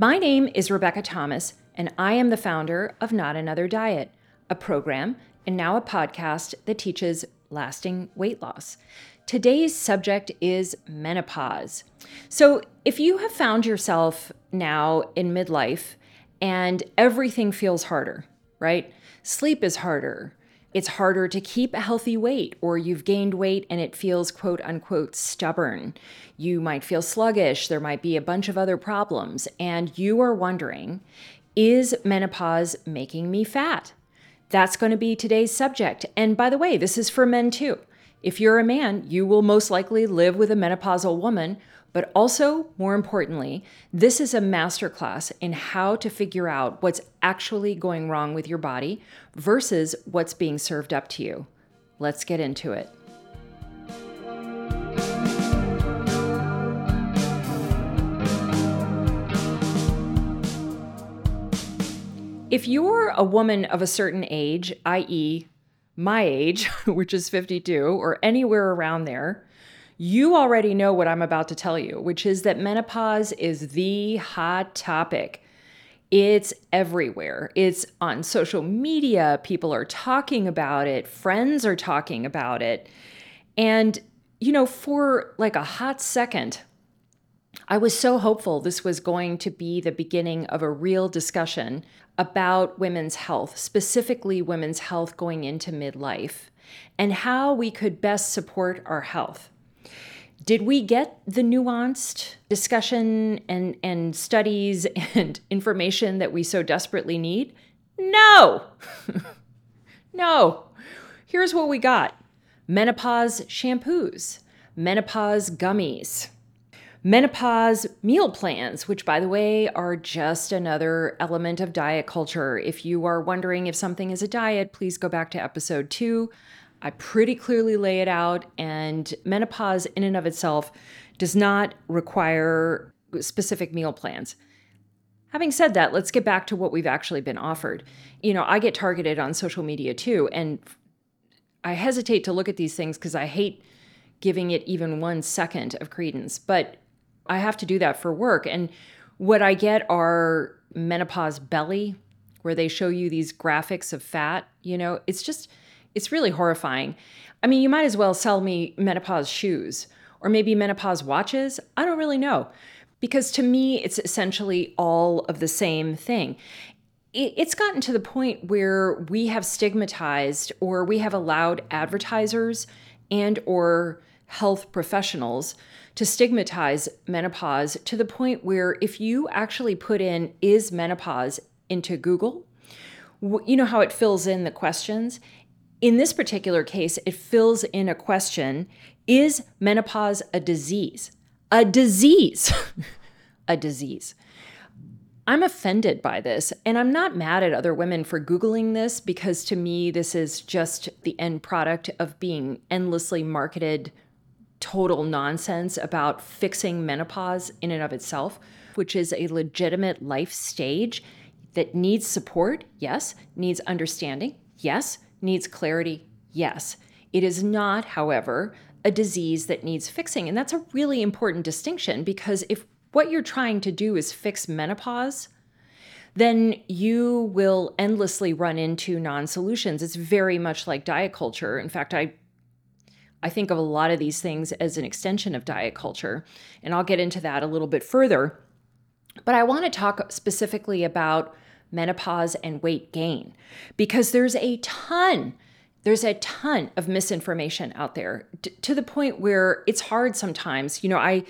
My name is Rebecca Thomas, and I am the founder of Not Another Diet, a program and now a podcast that teaches lasting weight loss. Today's subject is menopause. So, if you have found yourself now in midlife and everything feels harder, right? Sleep is harder. It's harder to keep a healthy weight, or you've gained weight and it feels quote unquote stubborn. You might feel sluggish. There might be a bunch of other problems. And you are wondering is menopause making me fat? That's going to be today's subject. And by the way, this is for men too. If you're a man, you will most likely live with a menopausal woman, but also, more importantly, this is a masterclass in how to figure out what's actually going wrong with your body versus what's being served up to you. Let's get into it. If you're a woman of a certain age, i.e., my age, which is 52, or anywhere around there, you already know what I'm about to tell you, which is that menopause is the hot topic. It's everywhere. It's on social media. People are talking about it. Friends are talking about it. And, you know, for like a hot second, I was so hopeful this was going to be the beginning of a real discussion about women's health, specifically women's health going into midlife, and how we could best support our health. Did we get the nuanced discussion and, and studies and information that we so desperately need? No! no. Here's what we got menopause shampoos, menopause gummies menopause meal plans, which, by the way, are just another element of diet culture. If you are wondering if something is a diet, please go back to episode two. I pretty clearly lay it out, and menopause, in and of itself, does not require specific meal plans. Having said that, let's get back to what we've actually been offered. You know, I get targeted on social media too, and I hesitate to look at these things because I hate giving it even one second of credence. But I have to do that for work. And what I get are menopause belly, where they show you these graphics of fat. You know, it's just, it's really horrifying. I mean, you might as well sell me menopause shoes or maybe menopause watches. I don't really know. Because to me, it's essentially all of the same thing. It's gotten to the point where we have stigmatized or we have allowed advertisers and or health professionals to stigmatize menopause to the point where if you actually put in is menopause into Google, you know how it fills in the questions? In this particular case, it fills in a question Is menopause a disease? A disease. a disease. I'm offended by this, and I'm not mad at other women for Googling this because to me, this is just the end product of being endlessly marketed total nonsense about fixing menopause in and of itself, which is a legitimate life stage that needs support, yes, needs understanding, yes, needs clarity, yes. It is not, however, a disease that needs fixing. And that's a really important distinction because if what you're trying to do is fix menopause, then you will endlessly run into non solutions. It's very much like diet culture. In fact, I I think of a lot of these things as an extension of diet culture. And I'll get into that a little bit further. But I want to talk specifically about menopause and weight gain. Because there's a ton there's a ton of misinformation out there t- to the point where it's hard sometimes. You know i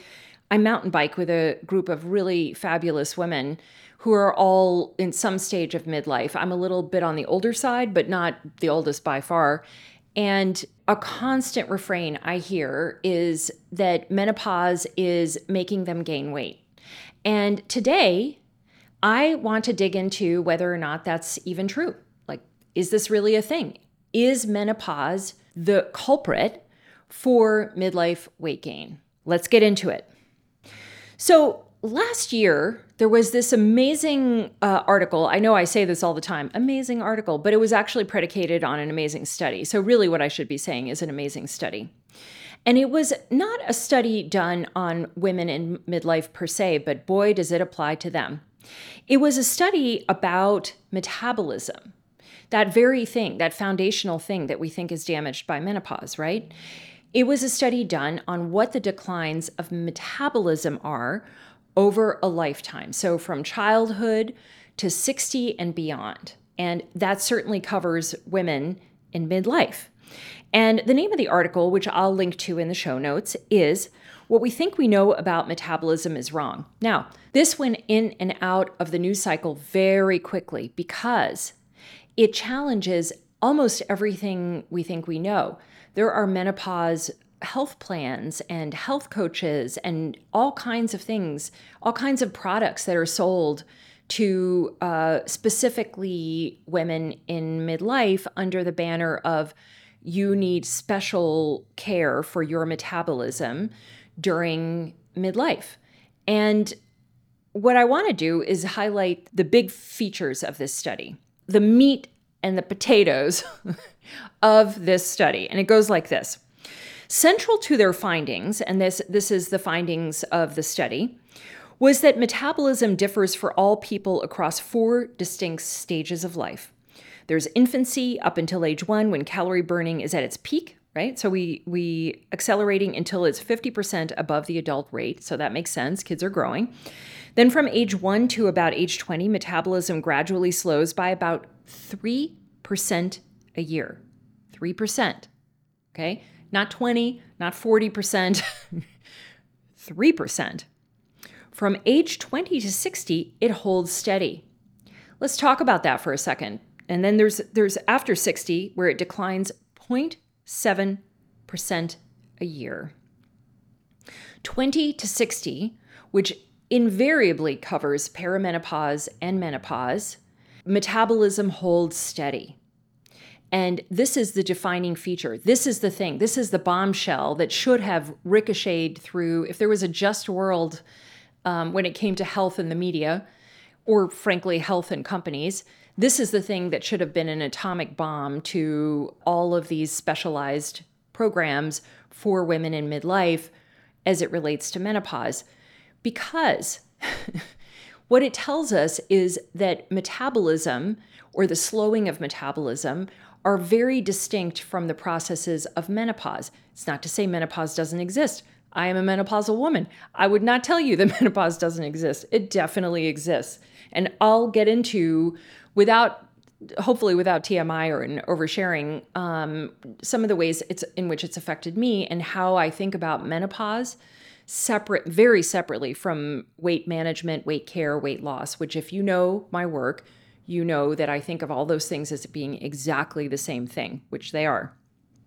i mountain bike with a group of really fabulous women who are all in some stage of midlife. I'm a little bit on the older side but not the oldest by far. And a constant refrain I hear is that menopause is making them gain weight. And today, I want to dig into whether or not that's even true. Like, is this really a thing? Is menopause the culprit for midlife weight gain? Let's get into it. So, last year, there was this amazing uh, article. I know I say this all the time amazing article, but it was actually predicated on an amazing study. So, really, what I should be saying is an amazing study. And it was not a study done on women in midlife per se, but boy, does it apply to them. It was a study about metabolism, that very thing, that foundational thing that we think is damaged by menopause, right? It was a study done on what the declines of metabolism are over a lifetime. So from childhood to 60 and beyond. And that certainly covers women in midlife. And the name of the article, which I'll link to in the show notes, is What We Think We Know About Metabolism is Wrong. Now, this went in and out of the news cycle very quickly because it challenges almost everything we think we know. There are menopause health plans and health coaches and all kinds of things, all kinds of products that are sold to uh, specifically women in midlife under the banner of you need special care for your metabolism during midlife. And what I want to do is highlight the big features of this study, the meat and the potatoes of this study. And it goes like this Central to their findings, and this, this is the findings of the study, was that metabolism differs for all people across four distinct stages of life. There's infancy up until age one when calorie burning is at its peak, right? So we we accelerating until it's 50% above the adult rate. So that makes sense. Kids are growing. Then from age 1 to about age 20, metabolism gradually slows by about 3% a year. 3%. Okay? Not 20, not 40%, 3%. From age 20 to 60, it holds steady. Let's talk about that for a second. And then there's there's after 60 where it declines 0.7% a year. 20 to 60, which invariably covers perimenopause and menopause, metabolism holds steady. And this is the defining feature. This is the thing. This is the bombshell that should have ricocheted through. If there was a just world um, when it came to health in the media, or frankly, health and companies, this is the thing that should have been an atomic bomb to all of these specialized programs for women in midlife as it relates to menopause. Because what it tells us is that metabolism or the slowing of metabolism are very distinct from the processes of menopause. It's not to say menopause doesn't exist. I am a menopausal woman. I would not tell you that menopause doesn't exist. It definitely exists. And I'll get into, without hopefully without TMI or an oversharing, um, some of the ways it's in which it's affected me and how I think about menopause separate, very separately from weight management, weight care, weight loss, which if you know my work, you know that I think of all those things as being exactly the same thing, which they are.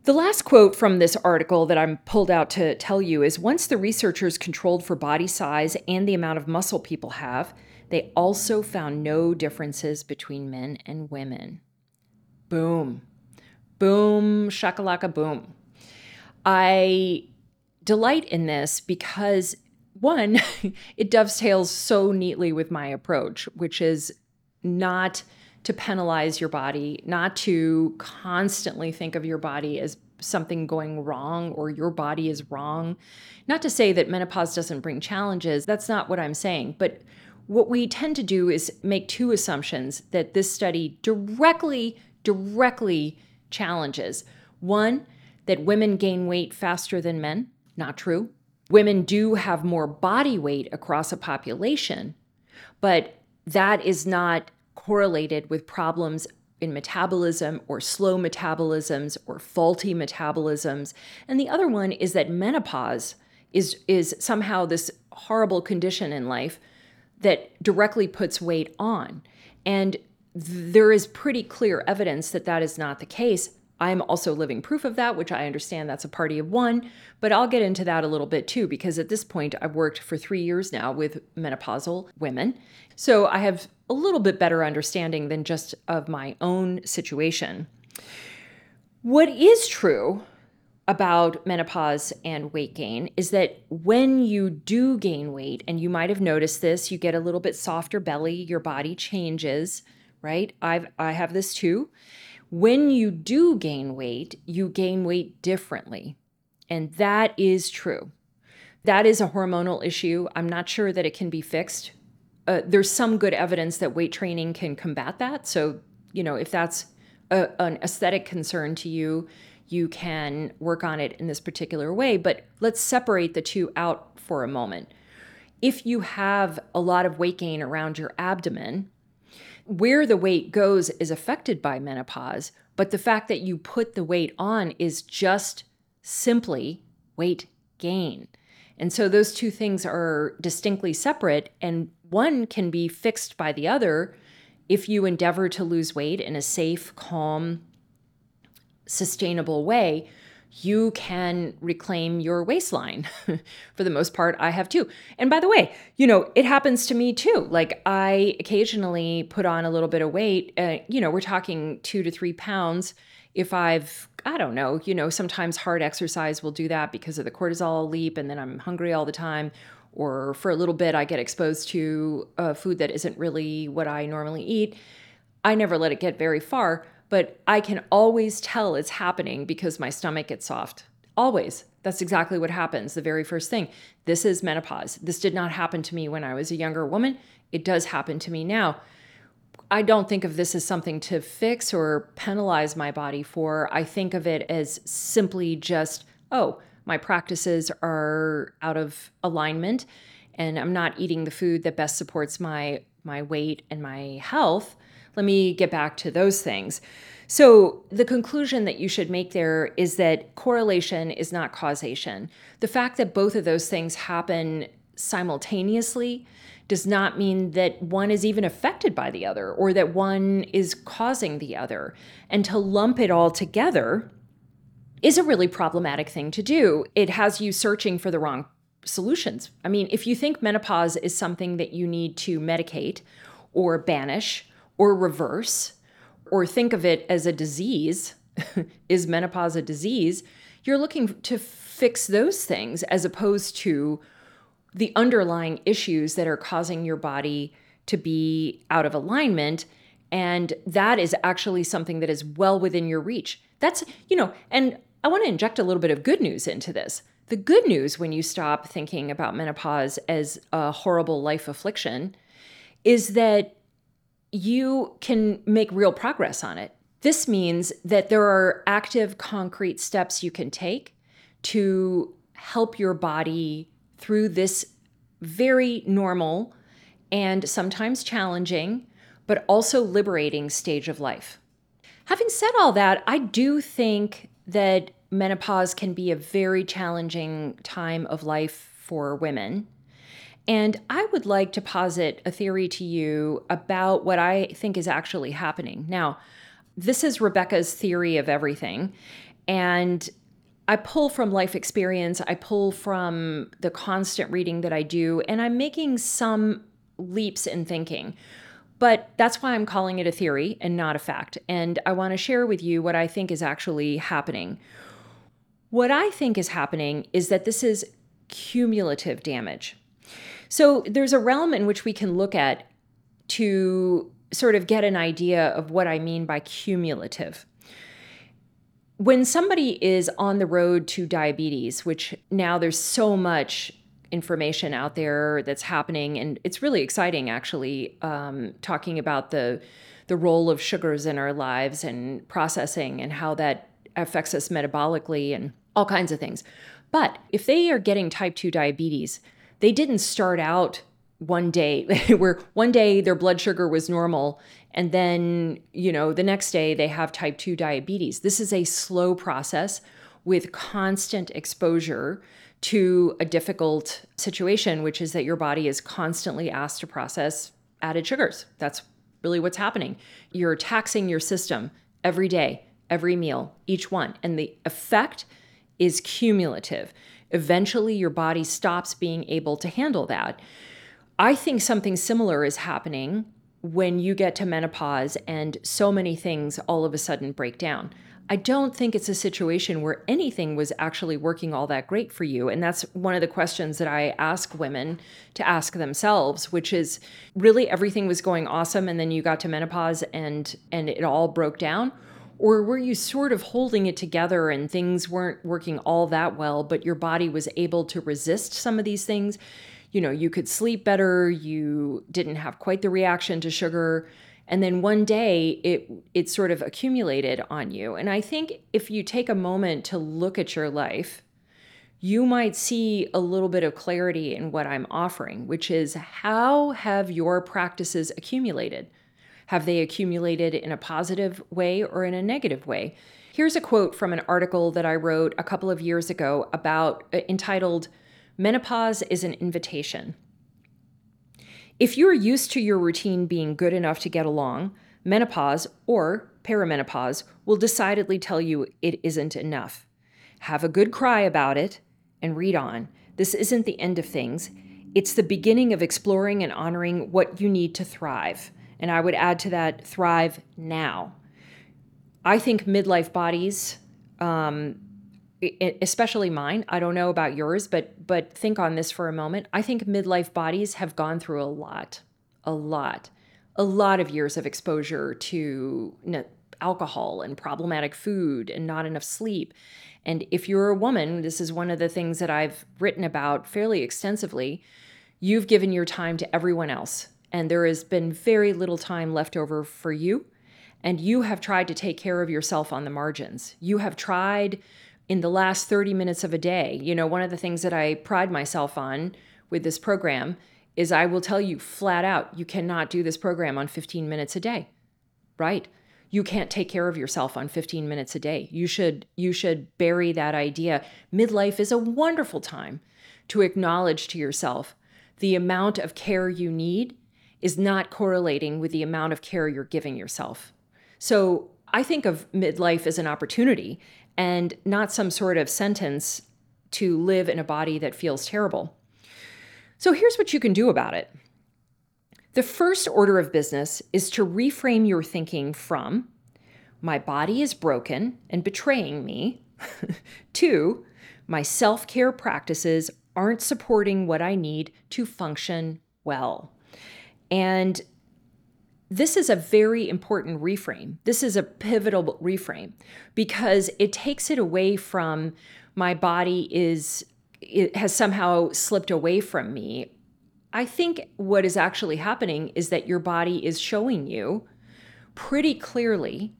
The last quote from this article that I'm pulled out to tell you is once the researchers controlled for body size and the amount of muscle people have, they also found no differences between men and women. Boom. Boom, shakalaka boom. I delight in this because one, it dovetails so neatly with my approach, which is not to penalize your body, not to constantly think of your body as something going wrong or your body is wrong. Not to say that menopause doesn't bring challenges, that's not what I'm saying. But what we tend to do is make two assumptions that this study directly, directly challenges. One, that women gain weight faster than men. Not true. Women do have more body weight across a population, but that is not correlated with problems in metabolism or slow metabolisms or faulty metabolisms. And the other one is that menopause is, is somehow this horrible condition in life that directly puts weight on. And there is pretty clear evidence that that is not the case. I'm also living proof of that, which I understand that's a party of one, but I'll get into that a little bit too, because at this point I've worked for three years now with menopausal women. So I have a little bit better understanding than just of my own situation. What is true about menopause and weight gain is that when you do gain weight, and you might have noticed this, you get a little bit softer belly, your body changes, right? I've I have this too when you do gain weight, you gain weight differently. And that is true. That is a hormonal issue. I'm not sure that it can be fixed uh, there's some good evidence that weight training can combat that. So, you know, if that's a, an aesthetic concern to you, you can work on it in this particular way. But let's separate the two out for a moment. If you have a lot of weight gain around your abdomen, where the weight goes is affected by menopause, but the fact that you put the weight on is just simply weight gain. And so those two things are distinctly separate, and one can be fixed by the other if you endeavor to lose weight in a safe, calm, sustainable way you can reclaim your waistline. For the most part, I have too. And by the way, you know, it happens to me too. Like I occasionally put on a little bit of weight. Uh, you know, we're talking two to three pounds. If I've, I don't know, you know, sometimes hard exercise will do that because of the cortisol leap and then I'm hungry all the time. Or for a little bit, I get exposed to uh, food that isn't really what I normally eat. I never let it get very far but I can always tell it's happening because my stomach gets soft. Always. That's exactly what happens. The very first thing. This is menopause. This did not happen to me when I was a younger woman. It does happen to me now. I don't think of this as something to fix or penalize my body for. I think of it as simply just, oh, my practices are out of alignment and I'm not eating the food that best supports my my weight and my health. Let me get back to those things. So, the conclusion that you should make there is that correlation is not causation. The fact that both of those things happen simultaneously does not mean that one is even affected by the other or that one is causing the other. And to lump it all together is a really problematic thing to do. It has you searching for the wrong solutions. I mean, if you think menopause is something that you need to medicate or banish or reverse or think of it as a disease is menopause a disease you're looking to fix those things as opposed to the underlying issues that are causing your body to be out of alignment and that is actually something that is well within your reach that's you know and i want to inject a little bit of good news into this the good news when you stop thinking about menopause as a horrible life affliction is that you can make real progress on it. This means that there are active, concrete steps you can take to help your body through this very normal and sometimes challenging, but also liberating stage of life. Having said all that, I do think that menopause can be a very challenging time of life for women. And I would like to posit a theory to you about what I think is actually happening. Now, this is Rebecca's theory of everything. And I pull from life experience, I pull from the constant reading that I do, and I'm making some leaps in thinking. But that's why I'm calling it a theory and not a fact. And I want to share with you what I think is actually happening. What I think is happening is that this is cumulative damage. So there's a realm in which we can look at to sort of get an idea of what I mean by cumulative. When somebody is on the road to diabetes, which now there's so much information out there that's happening, and it's really exciting actually, um, talking about the the role of sugars in our lives and processing and how that affects us metabolically and all kinds of things. But if they are getting type 2 diabetes, they didn't start out one day where one day their blood sugar was normal and then you know the next day they have type 2 diabetes this is a slow process with constant exposure to a difficult situation which is that your body is constantly asked to process added sugars that's really what's happening you're taxing your system every day every meal each one and the effect is cumulative eventually your body stops being able to handle that. I think something similar is happening when you get to menopause and so many things all of a sudden break down. I don't think it's a situation where anything was actually working all that great for you. And that's one of the questions that I ask women to ask themselves, which is really everything was going awesome and then you got to menopause and and it all broke down or were you sort of holding it together and things weren't working all that well, but your body was able to resist some of these things? you know, you could sleep better, you didn't have quite the reaction to sugar, and then one day it it sort of accumulated on you. And I think if you take a moment to look at your life, you might see a little bit of clarity in what I'm offering, which is how have your practices accumulated? Have they accumulated in a positive way or in a negative way? Here's a quote from an article that I wrote a couple of years ago about uh, entitled Menopause is an Invitation. If you're used to your routine being good enough to get along, menopause or perimenopause will decidedly tell you it isn't enough. Have a good cry about it and read on. This isn't the end of things. It's the beginning of exploring and honoring what you need to thrive. And I would add to that thrive now. I think midlife bodies, um, especially mine, I don't know about yours, but but think on this for a moment. I think midlife bodies have gone through a lot, a lot, a lot of years of exposure to alcohol and problematic food and not enough sleep. And if you're a woman, this is one of the things that I've written about fairly extensively. You've given your time to everyone else, and there has been very little time left over for you and you have tried to take care of yourself on the margins. You have tried in the last 30 minutes of a day. You know, one of the things that I pride myself on with this program is I will tell you flat out you cannot do this program on 15 minutes a day. Right? You can't take care of yourself on 15 minutes a day. You should you should bury that idea. Midlife is a wonderful time to acknowledge to yourself the amount of care you need is not correlating with the amount of care you're giving yourself. So I think of midlife as an opportunity and not some sort of sentence to live in a body that feels terrible. So here's what you can do about it. The first order of business is to reframe your thinking from, my body is broken and betraying me, to, my self care practices aren't supporting what I need to function well. And this is a very important reframe. This is a pivotal reframe because it takes it away from my body is it has somehow slipped away from me. I think what is actually happening is that your body is showing you pretty clearly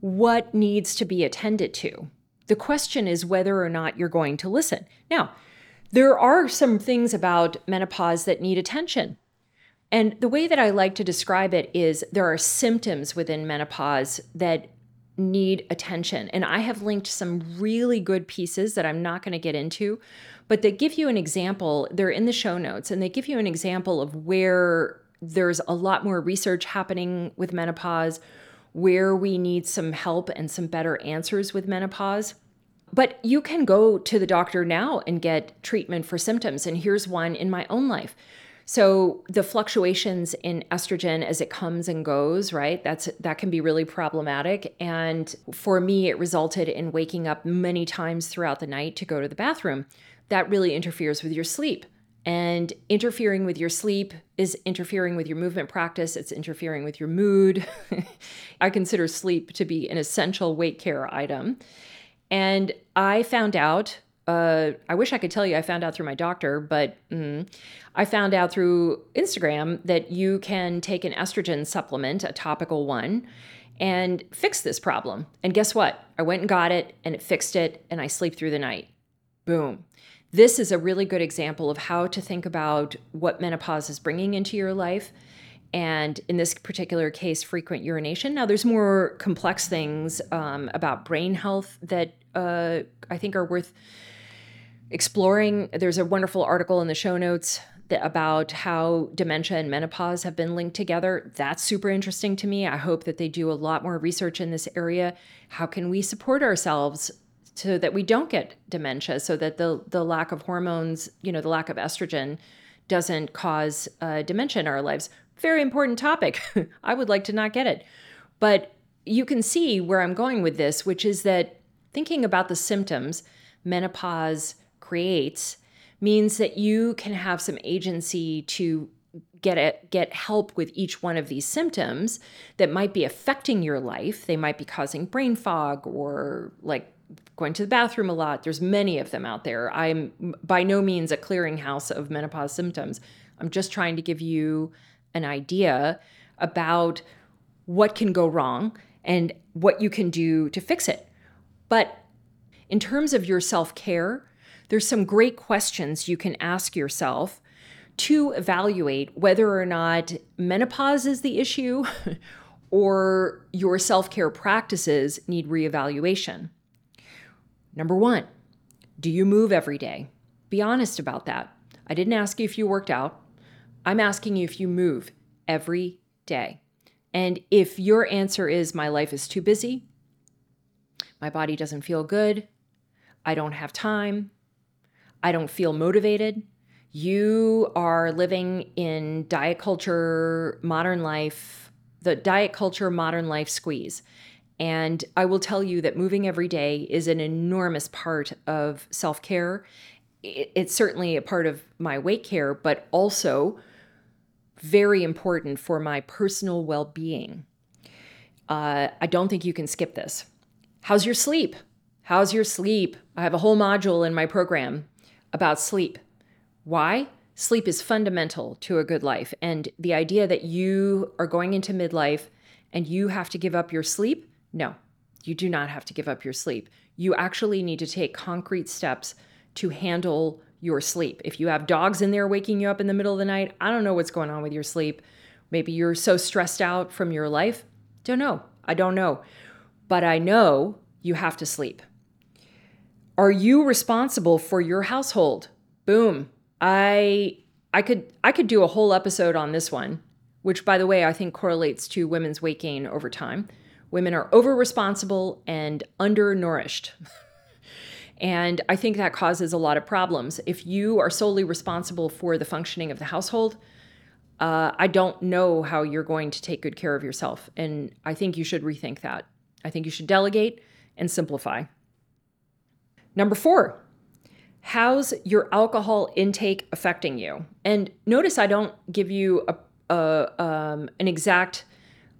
what needs to be attended to. The question is whether or not you're going to listen. Now, there are some things about menopause that need attention. And the way that I like to describe it is there are symptoms within menopause that need attention. And I have linked some really good pieces that I'm not going to get into, but they give you an example. They're in the show notes and they give you an example of where there's a lot more research happening with menopause, where we need some help and some better answers with menopause. But you can go to the doctor now and get treatment for symptoms. And here's one in my own life. So the fluctuations in estrogen as it comes and goes, right? That's that can be really problematic and for me it resulted in waking up many times throughout the night to go to the bathroom. That really interferes with your sleep. And interfering with your sleep is interfering with your movement practice, it's interfering with your mood. I consider sleep to be an essential weight care item. And I found out uh, I wish I could tell you I found out through my doctor, but mm, I found out through Instagram that you can take an estrogen supplement, a topical one, and fix this problem. And guess what? I went and got it and it fixed it, and I sleep through the night. Boom. This is a really good example of how to think about what menopause is bringing into your life. And in this particular case, frequent urination. Now, there's more complex things um, about brain health that uh, I think are worth exploring. There's a wonderful article in the show notes that, about how dementia and menopause have been linked together. That's super interesting to me. I hope that they do a lot more research in this area. How can we support ourselves so that we don't get dementia, so that the the lack of hormones, you know, the lack of estrogen, doesn't cause uh, dementia in our lives? Very important topic. I would like to not get it, but you can see where I'm going with this, which is that thinking about the symptoms, menopause creates means that you can have some agency to get get help with each one of these symptoms that might be affecting your life they might be causing brain fog or like going to the bathroom a lot. There's many of them out there. I'm by no means a clearinghouse of menopause symptoms. I'm just trying to give you an idea about what can go wrong and what you can do to fix it. But in terms of your self care, there's some great questions you can ask yourself to evaluate whether or not menopause is the issue or your self care practices need reevaluation. Number one, do you move every day? Be honest about that. I didn't ask you if you worked out. I'm asking you if you move every day. And if your answer is, my life is too busy, my body doesn't feel good, I don't have time, I don't feel motivated, you are living in diet culture, modern life, the diet culture, modern life squeeze. And I will tell you that moving every day is an enormous part of self care. It's certainly a part of my weight care, but also very important for my personal well being. Uh, I don't think you can skip this. How's your sleep? How's your sleep? I have a whole module in my program about sleep. Why? Sleep is fundamental to a good life. And the idea that you are going into midlife and you have to give up your sleep no, you do not have to give up your sleep. You actually need to take concrete steps to handle your sleep. If you have dogs in there waking you up in the middle of the night, I don't know what's going on with your sleep. Maybe you're so stressed out from your life. Don't know. I don't know. But I know you have to sleep. Are you responsible for your household? Boom. I I could I could do a whole episode on this one, which by the way, I think correlates to women's weight gain over time. Women are over responsible and undernourished. and I think that causes a lot of problems. If you are solely responsible for the functioning of the household, uh, I don't know how you're going to take good care of yourself. And I think you should rethink that. I think you should delegate and simplify. Number four, how's your alcohol intake affecting you? And notice I don't give you a, a um, an exact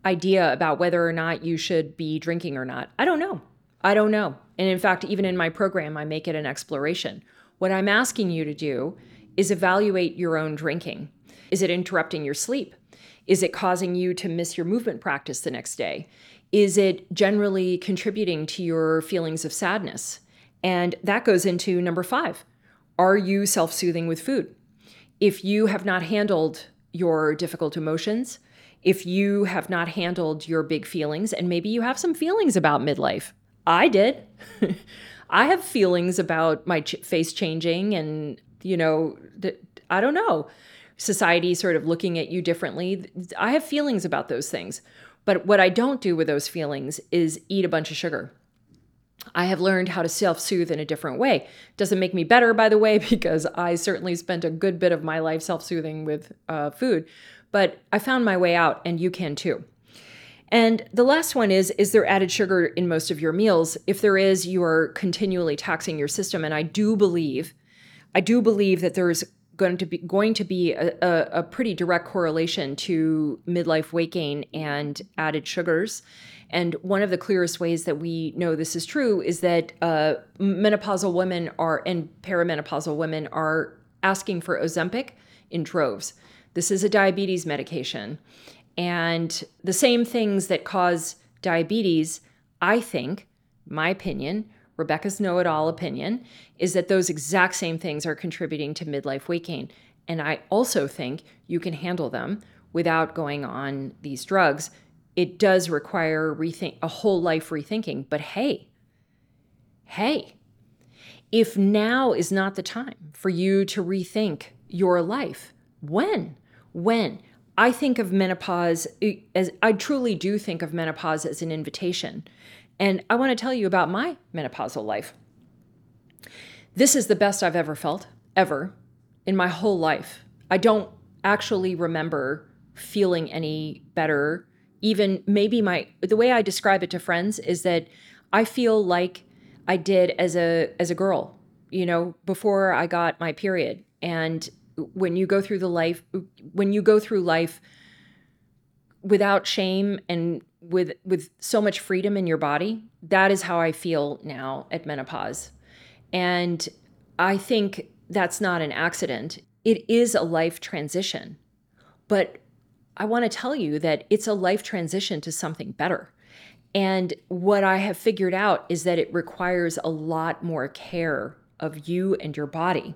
idea about whether or not you should be drinking or not. I don't know. I don't know. And in fact, even in my program, I make it an exploration. What I'm asking you to do is evaluate your own drinking. Is it interrupting your sleep? Is it causing you to miss your movement practice the next day? Is it generally contributing to your feelings of sadness? And that goes into number five Are you self soothing with food? If you have not handled your difficult emotions, if you have not handled your big feelings, and maybe you have some feelings about midlife. I did. I have feelings about my ch- face changing and, you know, th- I don't know, society sort of looking at you differently. I have feelings about those things. But what I don't do with those feelings is eat a bunch of sugar. I have learned how to self soothe in a different way. Doesn't make me better, by the way, because I certainly spent a good bit of my life self soothing with uh, food but I found my way out, and you can too. And the last one is Is there added sugar in most of your meals? If there is, you are continually taxing your system. And I do believe, I do believe that there's going to be going to be a, a, a pretty direct correlation to midlife weight gain and added sugars. And one of the clearest ways that we know this is true is that uh, menopausal women are and perimenopausal women are asking for Ozempic in droves. This is a diabetes medication. And the same things that cause diabetes, I think, my opinion, Rebecca's know it all opinion, is that those exact same things are contributing to midlife weight gain. And I also think you can handle them without going on these drugs. It does require rethink a whole life rethinking, but hey, hey, if now is not the time for you to rethink your life, when? When I think of menopause eh, as I truly do think of menopause as an invitation. And I want to tell you about my menopausal life. This is the best I've ever felt, ever, in my whole life. I don't actually remember feeling any better. Even maybe my the way I describe it to friends is that I feel like I did as a as a girl, you know, before I got my period. And when you go through the life when you go through life without shame and with with so much freedom in your body. That is how I feel now at menopause. And I think that's not an accident. It is a life transition. But I want to tell you that it's a life transition to something better. And what I have figured out is that it requires a lot more care of you and your body.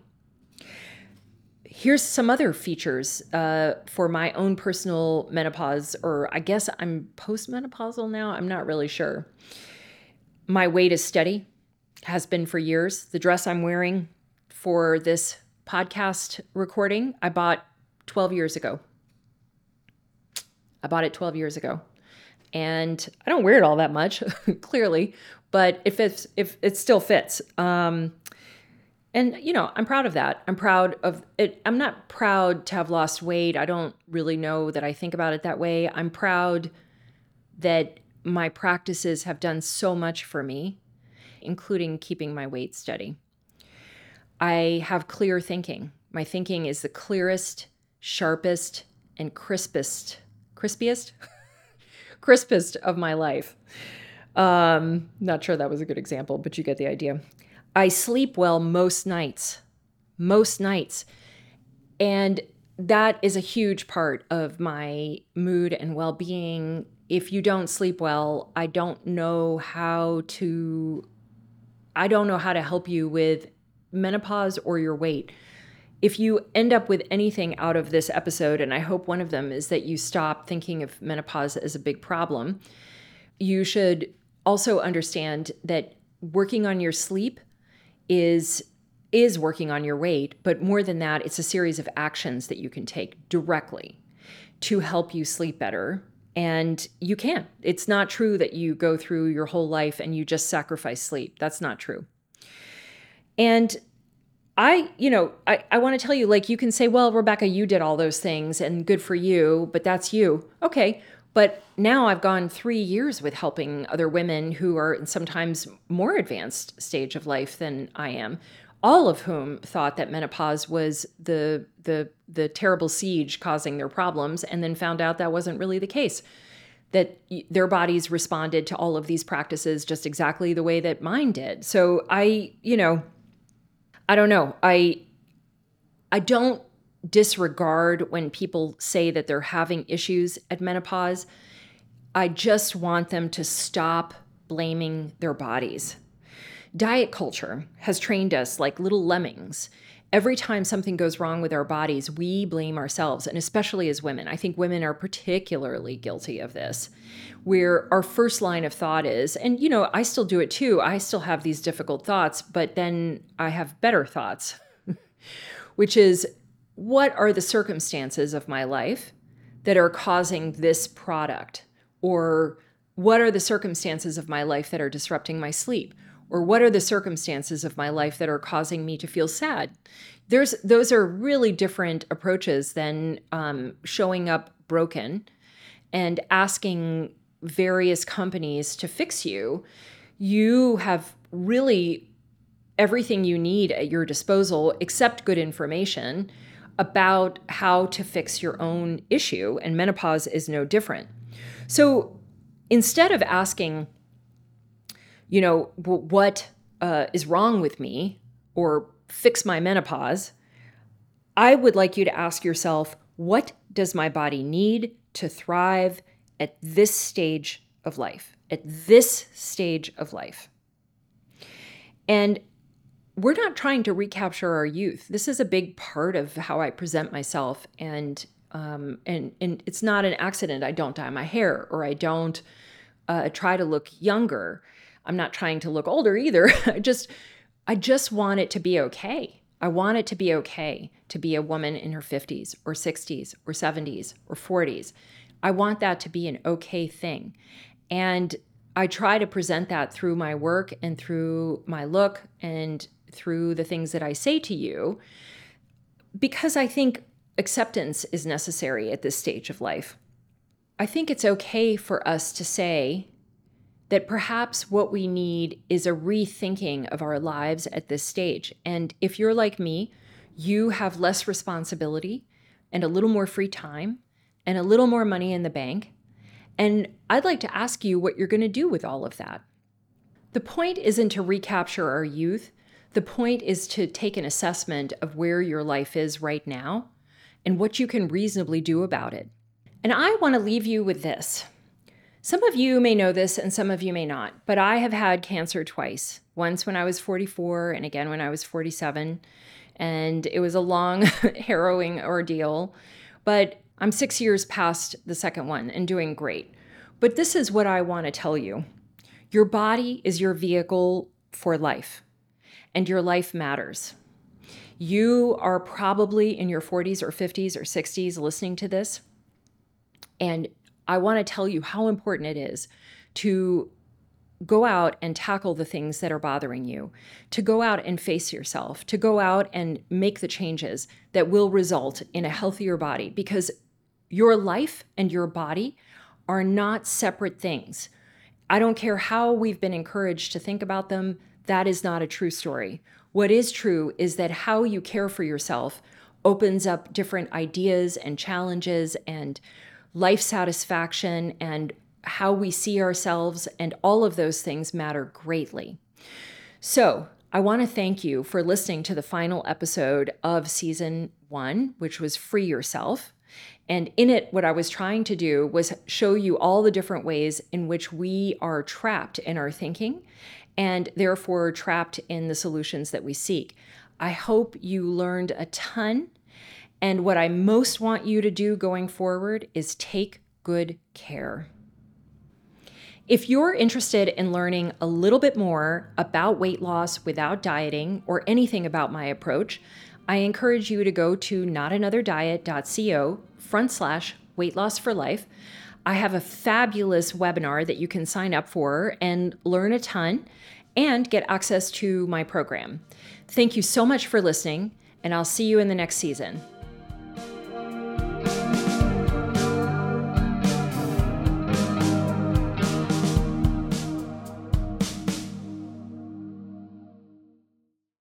Here's some other features uh, for my own personal menopause, or I guess I'm postmenopausal now. I'm not really sure. My weight is steady, has been for years. The dress I'm wearing for this podcast recording, I bought 12 years ago. I bought it 12 years ago. And I don't wear it all that much, clearly, but if it's if it still fits. Um, and you know, I'm proud of that. I'm proud of it. I'm not proud to have lost weight. I don't really know that I think about it that way. I'm proud that my practices have done so much for me, including keeping my weight steady. I have clear thinking. My thinking is the clearest, sharpest, and crispest crispiest, crispest of my life. Um, not sure that was a good example, but you get the idea. I sleep well most nights, most nights. And that is a huge part of my mood and well being. If you don't sleep well, I don't know how to. I don't know how to help you with menopause or your weight if you end up with anything out of this episode, and I hope one of them is that you stop thinking of menopause as a big problem, you should also understand that working on your sleep is is working on your weight, but more than that, it's a series of actions that you can take directly to help you sleep better. And you can. It's not true that you go through your whole life and you just sacrifice sleep. That's not true. And I, you know, I, I want to tell you, like, you can say, well, Rebecca, you did all those things and good for you, but that's you. Okay. But now I've gone three years with helping other women who are in sometimes more advanced stage of life than I am, all of whom thought that menopause was the the the terrible siege causing their problems, and then found out that wasn't really the case. That their bodies responded to all of these practices just exactly the way that mine did. So I, you know, I don't know. I I don't disregard when people say that they're having issues at menopause. I just want them to stop blaming their bodies. Diet culture has trained us like little lemmings every time something goes wrong with our bodies, we blame ourselves, and especially as women. I think women are particularly guilty of this, where our first line of thought is, and you know, I still do it too. I still have these difficult thoughts, but then I have better thoughts, which is, what are the circumstances of my life that are causing this product? Or what are the circumstances of my life that are disrupting my sleep? Or what are the circumstances of my life that are causing me to feel sad? There's those are really different approaches than um, showing up broken and asking various companies to fix you. You have really everything you need at your disposal except good information about how to fix your own issue and menopause is no different. So instead of asking you know, what uh, is wrong with me or fix my menopause, I would like you to ask yourself, what does my body need to thrive at this stage of life? At this stage of life. And we're not trying to recapture our youth. This is a big part of how I present myself, and um, and and it's not an accident. I don't dye my hair, or I don't uh, try to look younger. I'm not trying to look older either. I just I just want it to be okay. I want it to be okay to be a woman in her 50s or 60s or 70s or 40s. I want that to be an okay thing. And I try to present that through my work and through my look and through the things that I say to you because I think acceptance is necessary at this stage of life. I think it's okay for us to say that perhaps what we need is a rethinking of our lives at this stage. And if you're like me, you have less responsibility and a little more free time and a little more money in the bank. And I'd like to ask you what you're going to do with all of that. The point isn't to recapture our youth. The point is to take an assessment of where your life is right now and what you can reasonably do about it. And I want to leave you with this. Some of you may know this and some of you may not, but I have had cancer twice once when I was 44 and again when I was 47. And it was a long, harrowing ordeal. But I'm six years past the second one and doing great. But this is what I want to tell you your body is your vehicle for life, and your life matters. You are probably in your 40s or 50s or 60s listening to this. And I want to tell you how important it is to go out and tackle the things that are bothering you, to go out and face yourself, to go out and make the changes that will result in a healthier body because your life and your body are not separate things. I don't care how we've been encouraged to think about them, that is not a true story. What is true is that how you care for yourself opens up different ideas and challenges and life satisfaction and how we see ourselves, and all of those things matter greatly. So, I want to thank you for listening to the final episode of season one, which was Free Yourself. And in it, what I was trying to do was show you all the different ways in which we are trapped in our thinking and therefore trapped in the solutions that we seek. I hope you learned a ton. And what I most want you to do going forward is take good care. If you're interested in learning a little bit more about weight loss without dieting or anything about my approach, I encourage you to go to notanotherdiet.co front slash weight loss for life. I have a fabulous webinar that you can sign up for and learn a ton and get access to my program. Thank you so much for listening, and I'll see you in the next season.